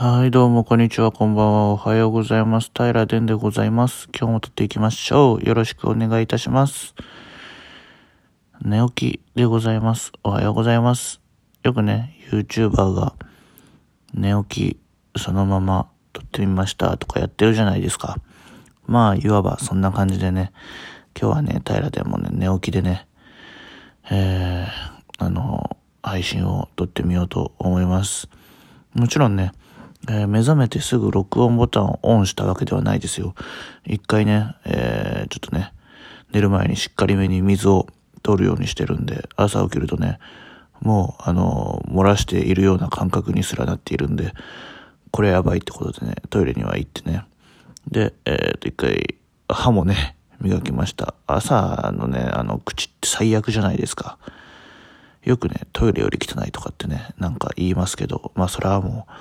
はい、どうも、こんにちは、こんばんは。おはようございます。平殿でございます。今日も撮っていきましょう。よろしくお願いいたします。寝起きでございます。おはようございます。よくね、YouTuber が寝起きそのまま撮ってみましたとかやってるじゃないですか。まあ、いわばそんな感じでね、今日はね、平殿もね、寝起きでね、えー、あの、配信を撮ってみようと思います。もちろんね、えー目覚めてすぐ録音ボタンをオンしたわけではないですよ。一回ね、えーちょっとね、寝る前にしっかりめに水を取るようにしてるんで、朝起きるとね、もう、あの漏らしているような感覚にすらなっているんで、これやばいってことでね、トイレには行ってね。で、えっ、と、一回、歯もね、磨きました。朝のね、あの、口って最悪じゃないですか。よくね、トイレより汚いとかってね、なんか言いますけど、まあそれはもう、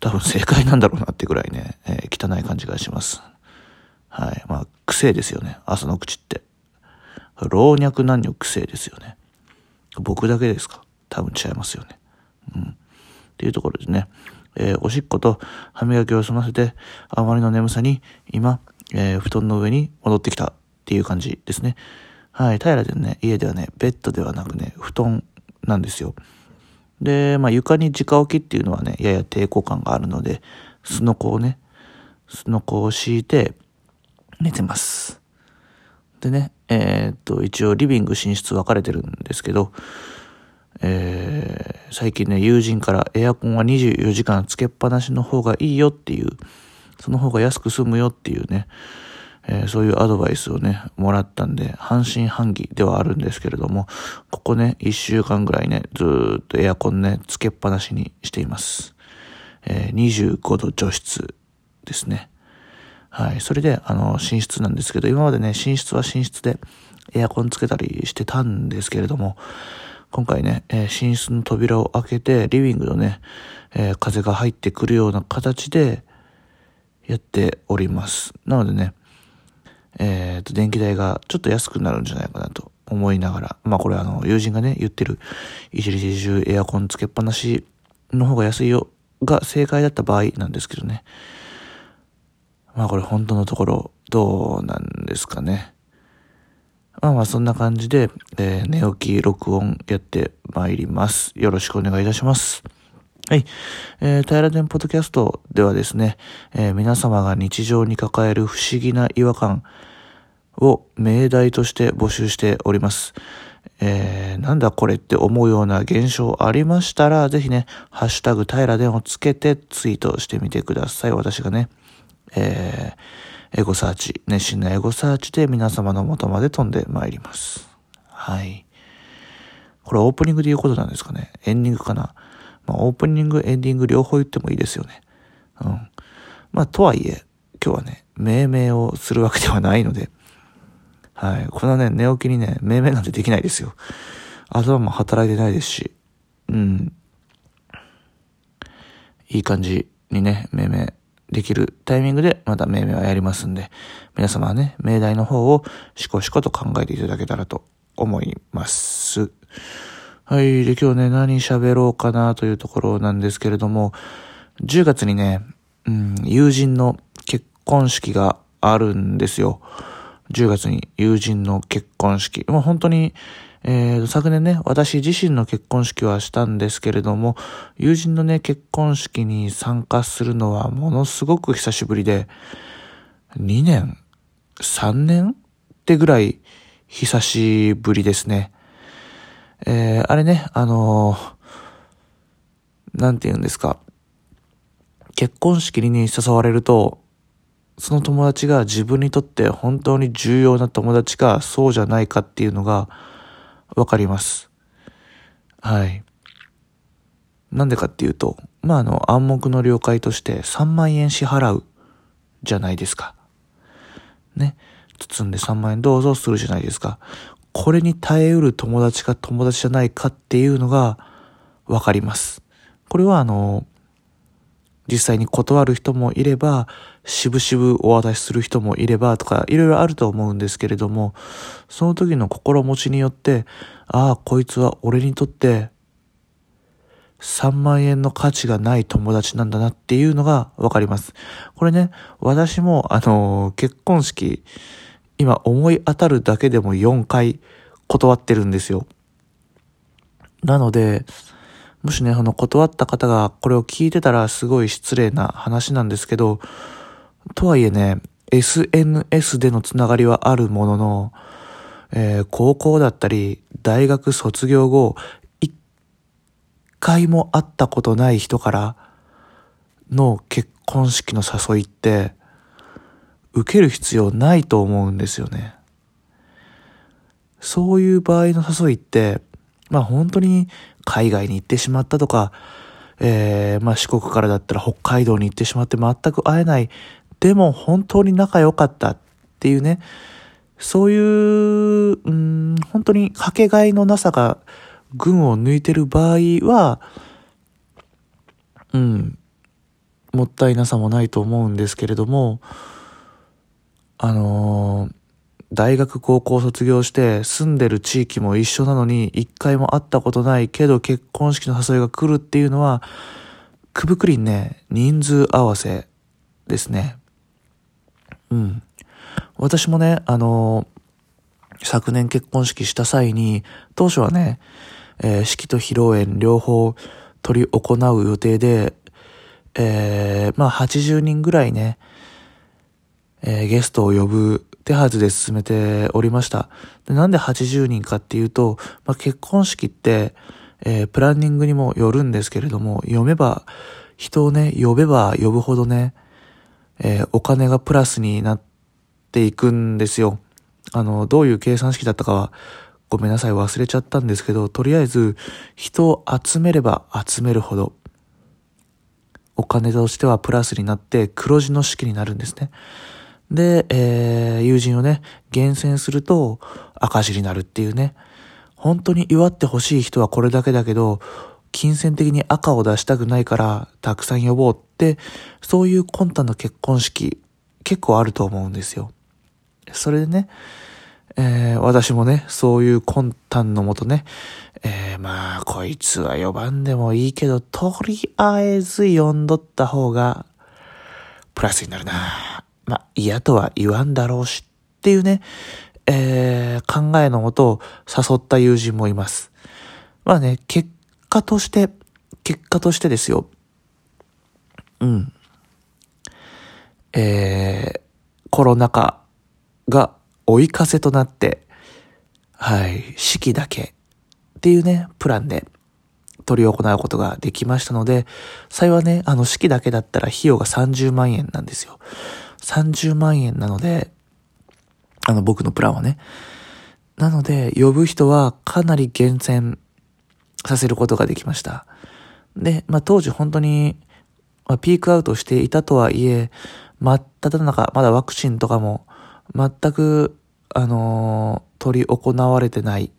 多分正解なんだろうなってぐらいね、えー汚い感じがします。はい。まあ、癖ですよね。朝の口って。老若男女癖ですよね。僕だけですか？多分違いますよね。うん。っていうところですね。えーおしっこと歯磨きを済ませて、あまりの眠さに、今、えー布団の上に戻ってきたっていう感じですね。はい。平らでね、家ではね、ベッドではなくね、布団なんですよ。で、まあ床に直置きっていうのはね、やや抵抗感があるので、すのこをね、すのこを敷いて寝てます。でね、えーっと、一応リビング寝室分かれてるんですけど、えー最近ね、友人からエアコンは24時間つけっぱなしの方がいいよっていう、その方が安く済むよっていうね、えーそういうアドバイスをね、もらったんで、半信半疑ではあるんですけれども、ここね、一週間ぐらいね、ずっとエアコンね、つけっぱなしにしています。えー25度除湿ですね。はい。それで、あの、寝室なんですけど、今までね、寝室は寝室でエアコンつけたりしてたんですけれども、今回ね、えー寝室の扉を開けて、リビングのね、えー風が入ってくるような形でやっております。なのでね、えーと、電気代がちょっと安くなるんじゃないかなと思いながら、まあこれあの、友人がね、言ってる、一日中エアコンつけっぱなしの方が安いよが正解だった場合なんですけどね。まあこれ本当のところどうなんですかね。まあまあそんな感じで、えー寝起き録音やってまいります。よろしくお願いいたします。はい。えー、平田ポッドキャストではですね、えー皆様が日常に抱える不思議な違和感を命題として募集しております。えーなんだこれって思うような現象ありましたら、ぜひね、ハッシュタグ平田をつけてツイートしてみてください。私がね、えーエゴサーチ、熱心なエゴサーチで皆様の元まで飛んでまいります。はい。これオープニングで言うことなんですかね？エンディングかな？まあオープニング、エンディング両方言ってもいいですよね。うん。まあとはいえ、今日はね、命名をするわけではないので、はい。このね、寝起きにね、命名なんてできないですよ。頭も働いてないですし、うん。いい感じにね、命名できるタイミングでまた命名はやりますんで、皆様はね、命題の方をしこしこと考えていただけたらと思います。はい。で、今日ね、何喋ろうかなというところなんですけれども、10月にね、うん、友人の結婚式があるんですよ。10月に友人の結婚式。もう本当に、えー、昨年ね、私自身の結婚式はしたんですけれども、友人のね、結婚式に参加するのはものすごく久しぶりで、2年 ?3 年？ってぐらい久しぶりですね。えー、あれね、あのーなんて言うんですか。結婚式に誘われると、その友達が自分にとって本当に重要な友達か、そうじゃないかっていうのがわかります。はい。なんでかっていうと、まあ、あの、暗黙の了解として3万円支払うじゃないですか。ね。包んで3万円どうぞするじゃないですか。これに耐えうる友達か友達じゃないかっていうのがわかります。これはあの、実際に断る人もいれば、しぶしぶお渡しする人もいればとか、いろいろあると思うんですけれども、その時の心持ちによって、ああ、こいつは俺にとって3万円の価値がない友達なんだなっていうのがわかります。これね、私も、あの、結婚式、今思い当たるだけでも4回断ってるんですよ。なので、もしね、あの、断った方がこれを聞いてたらすごい失礼な話なんですけど、とはいえね、SNS でのつながりはあるものの、えー、高校だったり、大学卒業後、一回も会ったことない人からの結婚式の誘いって、受ける必要ないと思うんですよね。そういう場合の誘いって、まあ本当に海外に行ってしまったとか、えー、まあ四国からだったら北海道に行ってしまって全く会えない。でも本当に仲良かったっていうね、そういう、うん、本当にかけがえのなさが群を抜いてる場合は、うん、もったいなさもないと思うんですけれども、あのー、大学高校卒業して住んでる地域も一緒なのに一回も会ったことないけど結婚式の誘いが来るっていうのは、くぶくりんね、人数合わせですね。うん。私もね、あのー、昨年結婚式した際に、当初はね、えー、式と披露宴両方取り行う予定で、えー、まあ80人ぐらいね、えー、ゲストを呼ぶ手はずで進めておりました。でなんで80人かっていうと、まあ、結婚式って、えー、プランニングにもよるんですけれども、読めば、人をね、呼べば呼ぶほどね、えー、お金がプラスになっていくんですよ。あの、どういう計算式だったかは、ごめんなさい、忘れちゃったんですけど、とりあえず、人を集めれば集めるほど、お金としてはプラスになって黒字の式になるんですね。で、えー、友人をね、厳選すると赤字になるっていうね。本当に祝ってほしい人はこれだけだけど、金銭的に赤を出したくないからたくさん呼ぼうって、そういう魂胆の結婚式結構あると思うんですよ。それでね、えー、私もね、そういう魂胆のもとね、えー、まあ、こいつは呼ばんでもいいけど、とりあえず呼んどった方が、プラスになるな。まあ、嫌とは言わんだろうしっていうね、えー、考えのもとを誘った友人もいます。まあね、結果として、結果としてですよ。うん。えー、コロナ禍が追い風となって、はい、式だけっていうね、プランで取り行うことができましたので、幸いね、あの式だけだったら費用が30万円なんですよ。30万円なので、あの僕のプランはね。なので、呼ぶ人はかなり厳選させることができました。で、まあ当時本当に、まあ、ピークアウトしていたとはいえ、真っ只中、まだワクチンとかも全くあのー、取り行われてない、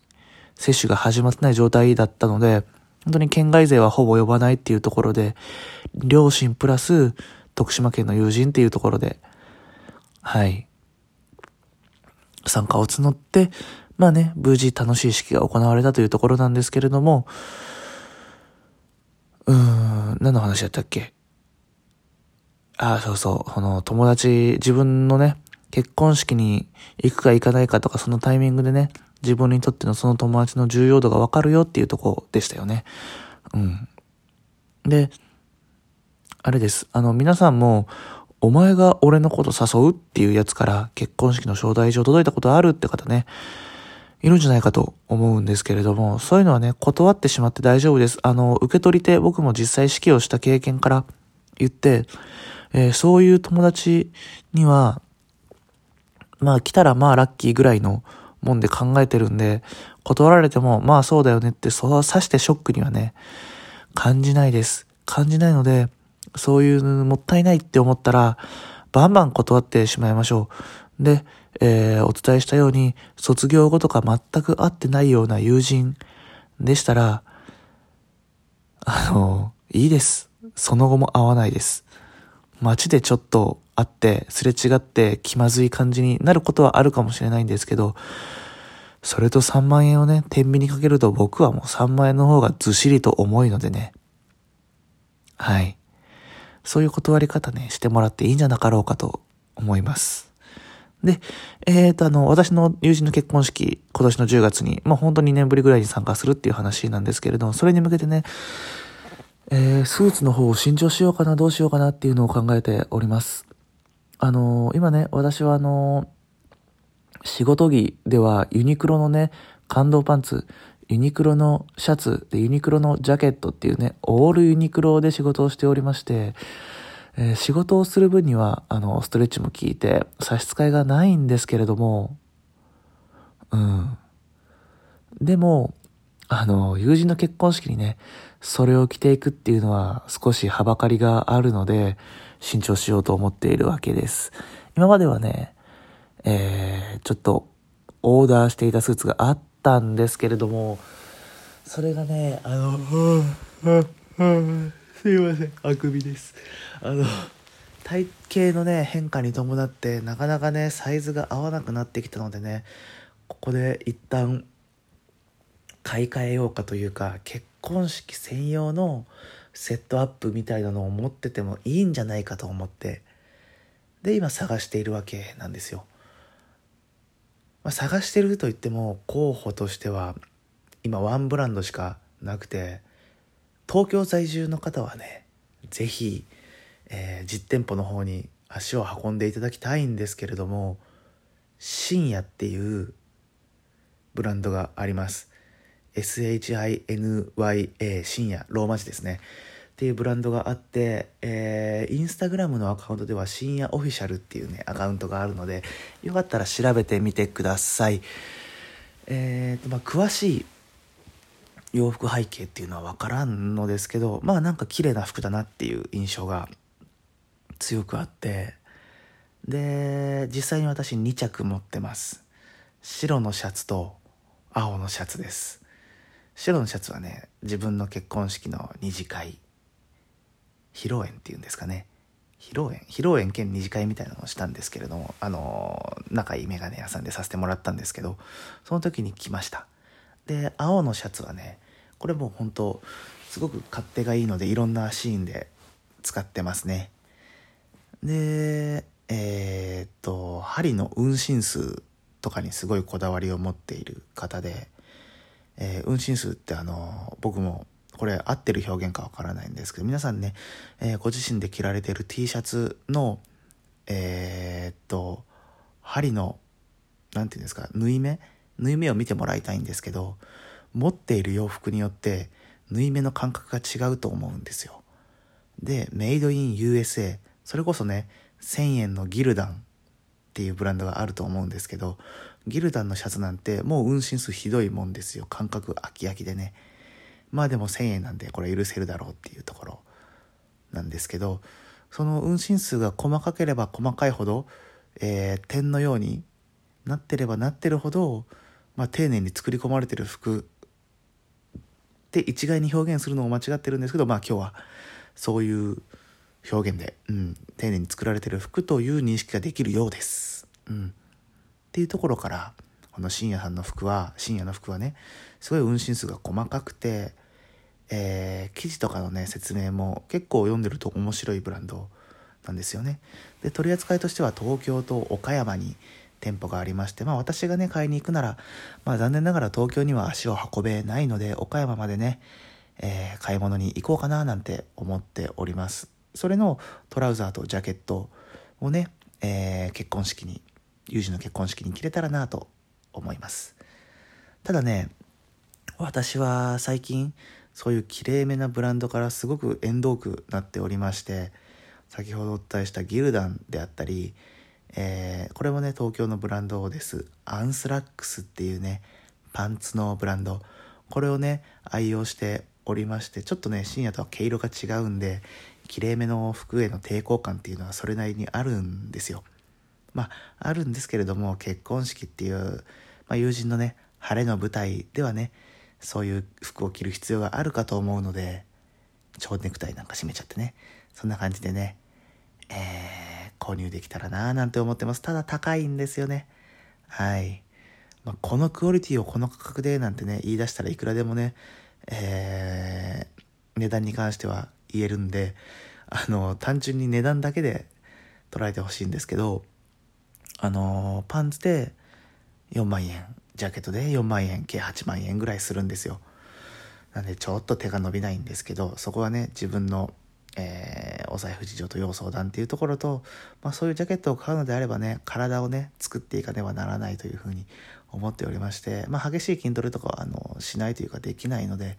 接種が始まってない状態だったので、本当に県外勢はほぼ呼ばないっていうところで、両親プラス徳島県の友人っていうところで、はい、参加を募って、まあね、無事楽しい式が行われたというところなんですけれども、うーん、何の話だったっけ？ああ、そうそう、この友達、自分のね、結婚式に行くか行かないかとかそのタイミングでね、自分にとってのその友達の重要度がわかるよっていうとこでしたよね。うん。で、あれです。あの、皆さんも、お前が俺のこと誘うっていうやつから結婚式の招待状届いたことあるって方ね、いるんじゃないかと思うんですけれども、そういうのはね、断ってしまって大丈夫です。あの、受け取り手、僕も実際式をした経験から言って、えー、そういう友達には、まあ来たらまあラッキーぐらいのもんで考えてるんで、断られてもまあそうだよねってそうさしてショックにはね、感じないです。感じないので、そういうのもったいないって思ったら、バンバン断ってしまいましょう。で、えー、お伝えしたように、卒業後とか全く会ってないような友人でしたら、あの、いいです。その後も会わないです。街でちょっと会って、すれ違って気まずい感じになることはあるかもしれないんですけど、それと3万円をね、天秤にかけると僕はもう3万円の方がずっしりと重いのでね、はい。そういう断り方ね、してもらっていいんじゃなかろうかと思います。で、えっ、ー、と、あの、私の友人の結婚式、今年の10月に、まあ、本当に2年ぶりぐらいに参加するっていう話なんですけれども、それに向けてね、えー、スーツの方を新調しようかな、どうしようかなっていうのを考えております。あのー、今ね、私はあのー、仕事着ではユニクロのね、感動パンツ、ユニクロのシャツでユニクロのジャケットっていうね、オールユニクロで仕事をしておりまして、えー、仕事をする分には、あの、ストレッチも効いて、差し支えがないんですけれども、うん。でも、あの、友人の結婚式にね、それを着ていくっていうのは少しはばかりがあるので、慎重しようと思っているわけです。今まではね、えー、ちょっとオーダーしていたスーツがあったんですけれども、それがね、あの、すいません、あくびです。あの、体型のね、変化に伴って、なかなかね、サイズが合わなくなってきたのでね、ここで一旦、買い替えようかというか、結婚式専用のセットアップみたいなのを持っててもいいんじゃないかと思って、で、今探しているわけなんですよ。まあ、探してると言っても、候補としては、今ワンブランドしかなくて、東京在住の方はね、ぜひ、えー、実店舗の方に足を運んでいただきたいんですけれども、深夜っていうブランドがあります。SHINYA 深夜、ローマ字ですね。っていうブランドがあって、えー、インスタグラムのアカウントでは深夜オフィシャルっていうね、アカウントがあるので、よかったら調べてみてください。えーと、まあ、詳しい洋服背景っていうのは分からんのですけどまあなんか綺麗な服だなっていう印象が強くあってで実際に私2着持ってます白のシャツと青のシャツです白のシャツはね自分の結婚式の二次会披露宴っていうんですかね。披露宴？披露宴兼二次会みたいなのをしたんですけれどもあの仲いいメガネ屋さんでさせてもらったんですけどその時に来ました。で青のシャツはねこれもう本当すごく勝手がいいのでいろんなシーンで使ってますね。でえー、っと針の運針数とかにすごいこだわりを持っている方で、えー、運針数ってあの僕もこれ合ってる表現かわからないんですけど皆さんね、えー、ご自身で着られてる T シャツのえー、っと針の何て言うんですか縫い目？縫い目を見てもらいたいんですけど持っている洋服によって縫い目の感覚が違うと思うんですよ。でメイドイン USA それこそね1000円のギルダンっていうブランドがあると思うんですけどギルダンのシャツなんてもう運針数ひどいもんですよ。感覚飽き飽きでね。まあでも1000円なんでこれ許せるだろうっていうところなんですけどその運針数が細かければ細かいほど、えー、点のようになってればなってるほどまあ、丁寧に作り込まれてる服って一概に表現するのも間違ってるんですけど、まあ今日はそういう表現で、うん、丁寧に作られてる服という認識ができるようです。うん。っていうところから、この深夜さんの服は、深夜の服はね、すごい運針数が細かくて、えー、記事とかのね、説明も結構読んでると面白いブランドなんですよね。で、取り扱いとしては東京と岡山に店舗がありまして、まあ私がね、買いに行くなら、まあ残念ながら東京には足を運べないので、岡山までね、えー、買い物に行こうかななんて思っております。それのトラウザーとジャケットをね、えー、結婚式に、友人の結婚式に着れたらなと思います。ただね、私は最近、そういうきれいめなブランドからすごく縁遠くなっておりまして、先ほどお伝えしたギルダンであったり、えー、これもね、東京のブランドです。アンスラックスっていうね、パンツのブランド。これをね、愛用しておりまして、ちょっとね、深夜とは毛色が違うんで、きれいめの服への抵抗感っていうのはそれなりにあるんですよ。まあ、あるんですけれども、結婚式っていう、まあ、友人のね、晴れの舞台ではね、そういう服を着る必要があるかと思うので、蝶ネクタイなんか締めちゃってね、そんな感じでね、えー購入できたらなぁなんて思ってます。ただ高いんですよね。はい。まあ、このクオリティをこの価格でなんてね、言い出したらいくらでもね、えー、値段に関しては言えるんで、あの、単純に値段だけで捉えてほしいんですけど、あの、パンツで4万円、ジャケットで4万円、計8万円ぐらいするんですよ。なんでちょっと手が伸びないんですけど、そこはね、自分の、えー、お財布事情と要相談っていうところと、まあそういうジャケットを買うのであればね、体をね、作っていかねばならないというふうに思っておりまして、まあ激しい筋トレとかは、あの、しないというかできないので、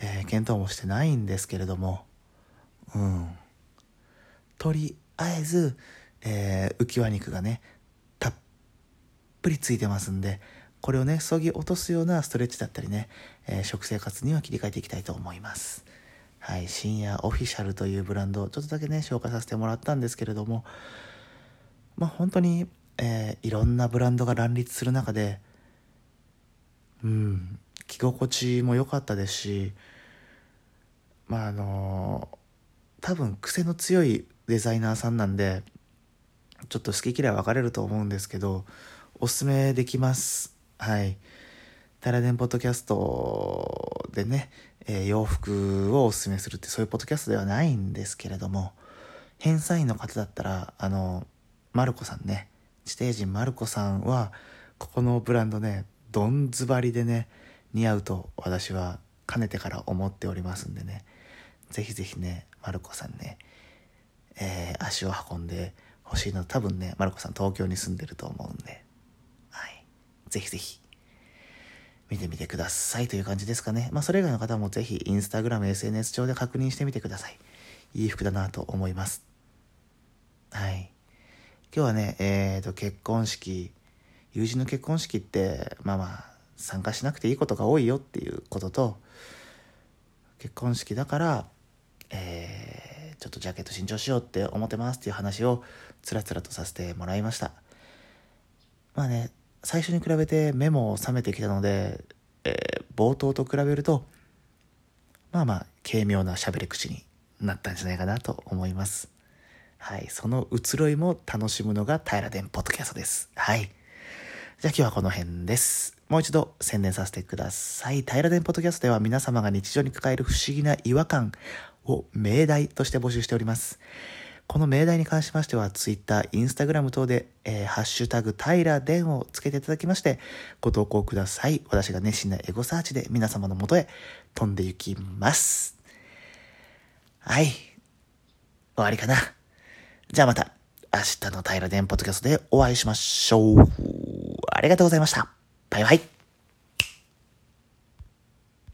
えー、検討もしてないんですけれども、うん。とりあえず、えー、浮き輪肉がね、ぷりついてますんで、これをね、そぎ落とすようなストレッチだったりね、えー、食生活には切り替えていきたいと思います。はい、深夜オフィシャルというブランドをちょっとだけね、紹介させてもらったんですけれども、まあ本当に、えー、いろんなブランドが乱立する中で、うん、着心地も良かったですし、まああの多分癖の強いデザイナーさんなんで、ちょっと好き嫌い分かれると思うんですけど、おすすめできます。はい。タラデンポッドキャストでね、えー、洋服をおすすめするってそういうポッドキャストではないんですけれども、返済員の方だったら、あの、マルコさんね、地底人マルコさんは、ここのブランドね、どんずばりでね、似合うと私はかねてから思っておりますんでね、ぜひぜひね、マルコさんね、えー、足を運んでほしいの。多分ね、マルコさん東京に住んでると思うんで、ぜひぜひ、見てみてくださいという感じですかね。まあ、それ以外の方もぜひ、インスタグラム、SNS 上で確認してみてください。いい服だなと思います。はい。今日はね、えっ、ー、と、結婚式、友人の結婚式って、まあまあ、参加しなくていいことが多いよっていうことと、結婚式だから、えー、ちょっとジャケット新調しようって思ってますっていう話をつらつらとさせてもらいました。まあね、最初に比べて目も覚めてきたので、えー、冒頭と比べると、まあまあ、軽妙な喋り口になったんじゃないかなと思います。はい。その移ろいも楽しむのが平電ポッドキャストです。はい。じゃあ今日はこの辺です。もう一度宣伝させてください。平電ポッドキャストでは皆様が日常に抱える不思議な違和感を命題として募集しております。この命題に関しましては、Twitter、Instagram 等で、えー、ハッシュタグ、平電をつけていただきまして、ご投稿ください。私が熱心なエゴサーチで皆様のもとへ飛んで行きます。はい。終わりかな。じゃあまた、明日の平電ポッドキャストでお会いしましょう。ありがとうございました。バイバイ。